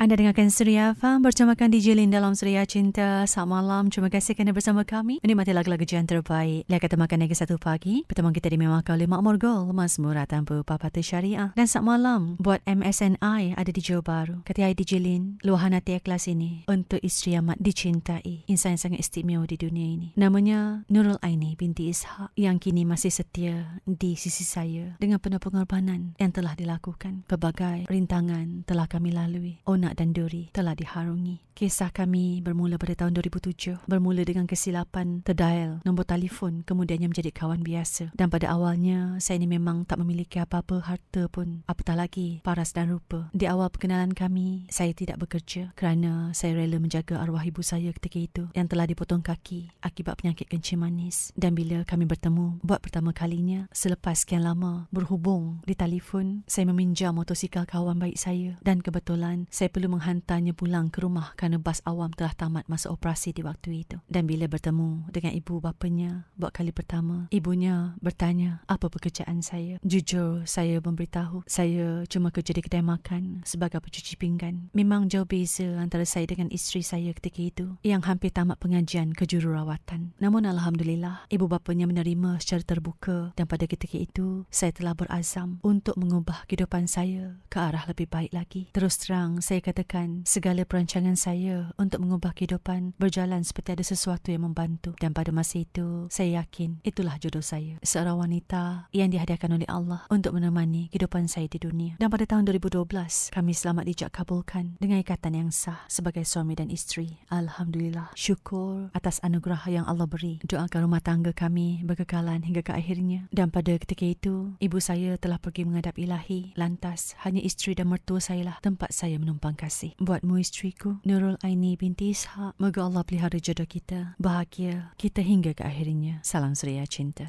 Anda dengarkan Suria Farm bercamakan DJ Lin dalam Suria Cinta. Selamat malam. Terima kasih kerana bersama kami. Menikmati lagu-lagu yang terbaik. Lihat kata makan lagi satu pagi. Pertemuan kita dimewahkan oleh Makmur Gol. Mas murah tanpa papata syariah. Dan selamat malam buat MSNI ada di Johor Baru. Kata DJ Lin, luahan hati ikhlas ini untuk isteri amat dicintai. Insan yang sangat istimewa di dunia ini. Namanya Nurul Aini binti Ishak yang kini masih setia di sisi saya dengan penuh pengorbanan yang telah dilakukan. Pelbagai rintangan telah kami lalui. Ona anak dan duri telah diharungi. Kisah kami bermula pada tahun 2007. Bermula dengan kesilapan terdial nombor telefon kemudiannya menjadi kawan biasa. Dan pada awalnya saya ini memang tak memiliki apa-apa harta pun. Apatah lagi paras dan rupa. Di awal perkenalan kami, saya tidak bekerja kerana saya rela menjaga arwah ibu saya ketika itu yang telah dipotong kaki akibat penyakit kencing manis. Dan bila kami bertemu buat pertama kalinya selepas sekian lama berhubung di telefon, saya meminjam motosikal kawan baik saya dan kebetulan saya perlu menghantarnya pulang ke rumah kerana bas awam telah tamat masa operasi di waktu itu. Dan bila bertemu dengan ibu bapanya buat kali pertama, ibunya bertanya apa pekerjaan saya. Jujur, saya memberitahu saya cuma kerja di kedai makan sebagai pencuci pinggan. Memang jauh beza antara saya dengan isteri saya ketika itu yang hampir tamat pengajian ke jururawatan. Namun Alhamdulillah, ibu bapanya menerima secara terbuka dan pada ketika itu, saya telah berazam untuk mengubah kehidupan saya ke arah lebih baik lagi. Terus terang, saya katakan segala perancangan saya untuk mengubah kehidupan berjalan seperti ada sesuatu yang membantu. Dan pada masa itu saya yakin itulah jodoh saya. Seorang wanita yang dihadiahkan oleh Allah untuk menemani kehidupan saya di dunia. Dan pada tahun 2012 kami selamat dijak kabulkan dengan ikatan yang sah sebagai suami dan isteri. Alhamdulillah. Syukur atas anugerah yang Allah beri. Doakan rumah tangga kami berkekalan hingga ke akhirnya. Dan pada ketika itu ibu saya telah pergi menghadap ilahi. Lantas hanya isteri dan mertua saya lah tempat saya menumpang kasih. Buatmu istriku, Nurul Aini binti Ishak, moga Allah pelihara jodoh kita, bahagia kita hingga ke akhirnya. Salam Suria Cinta.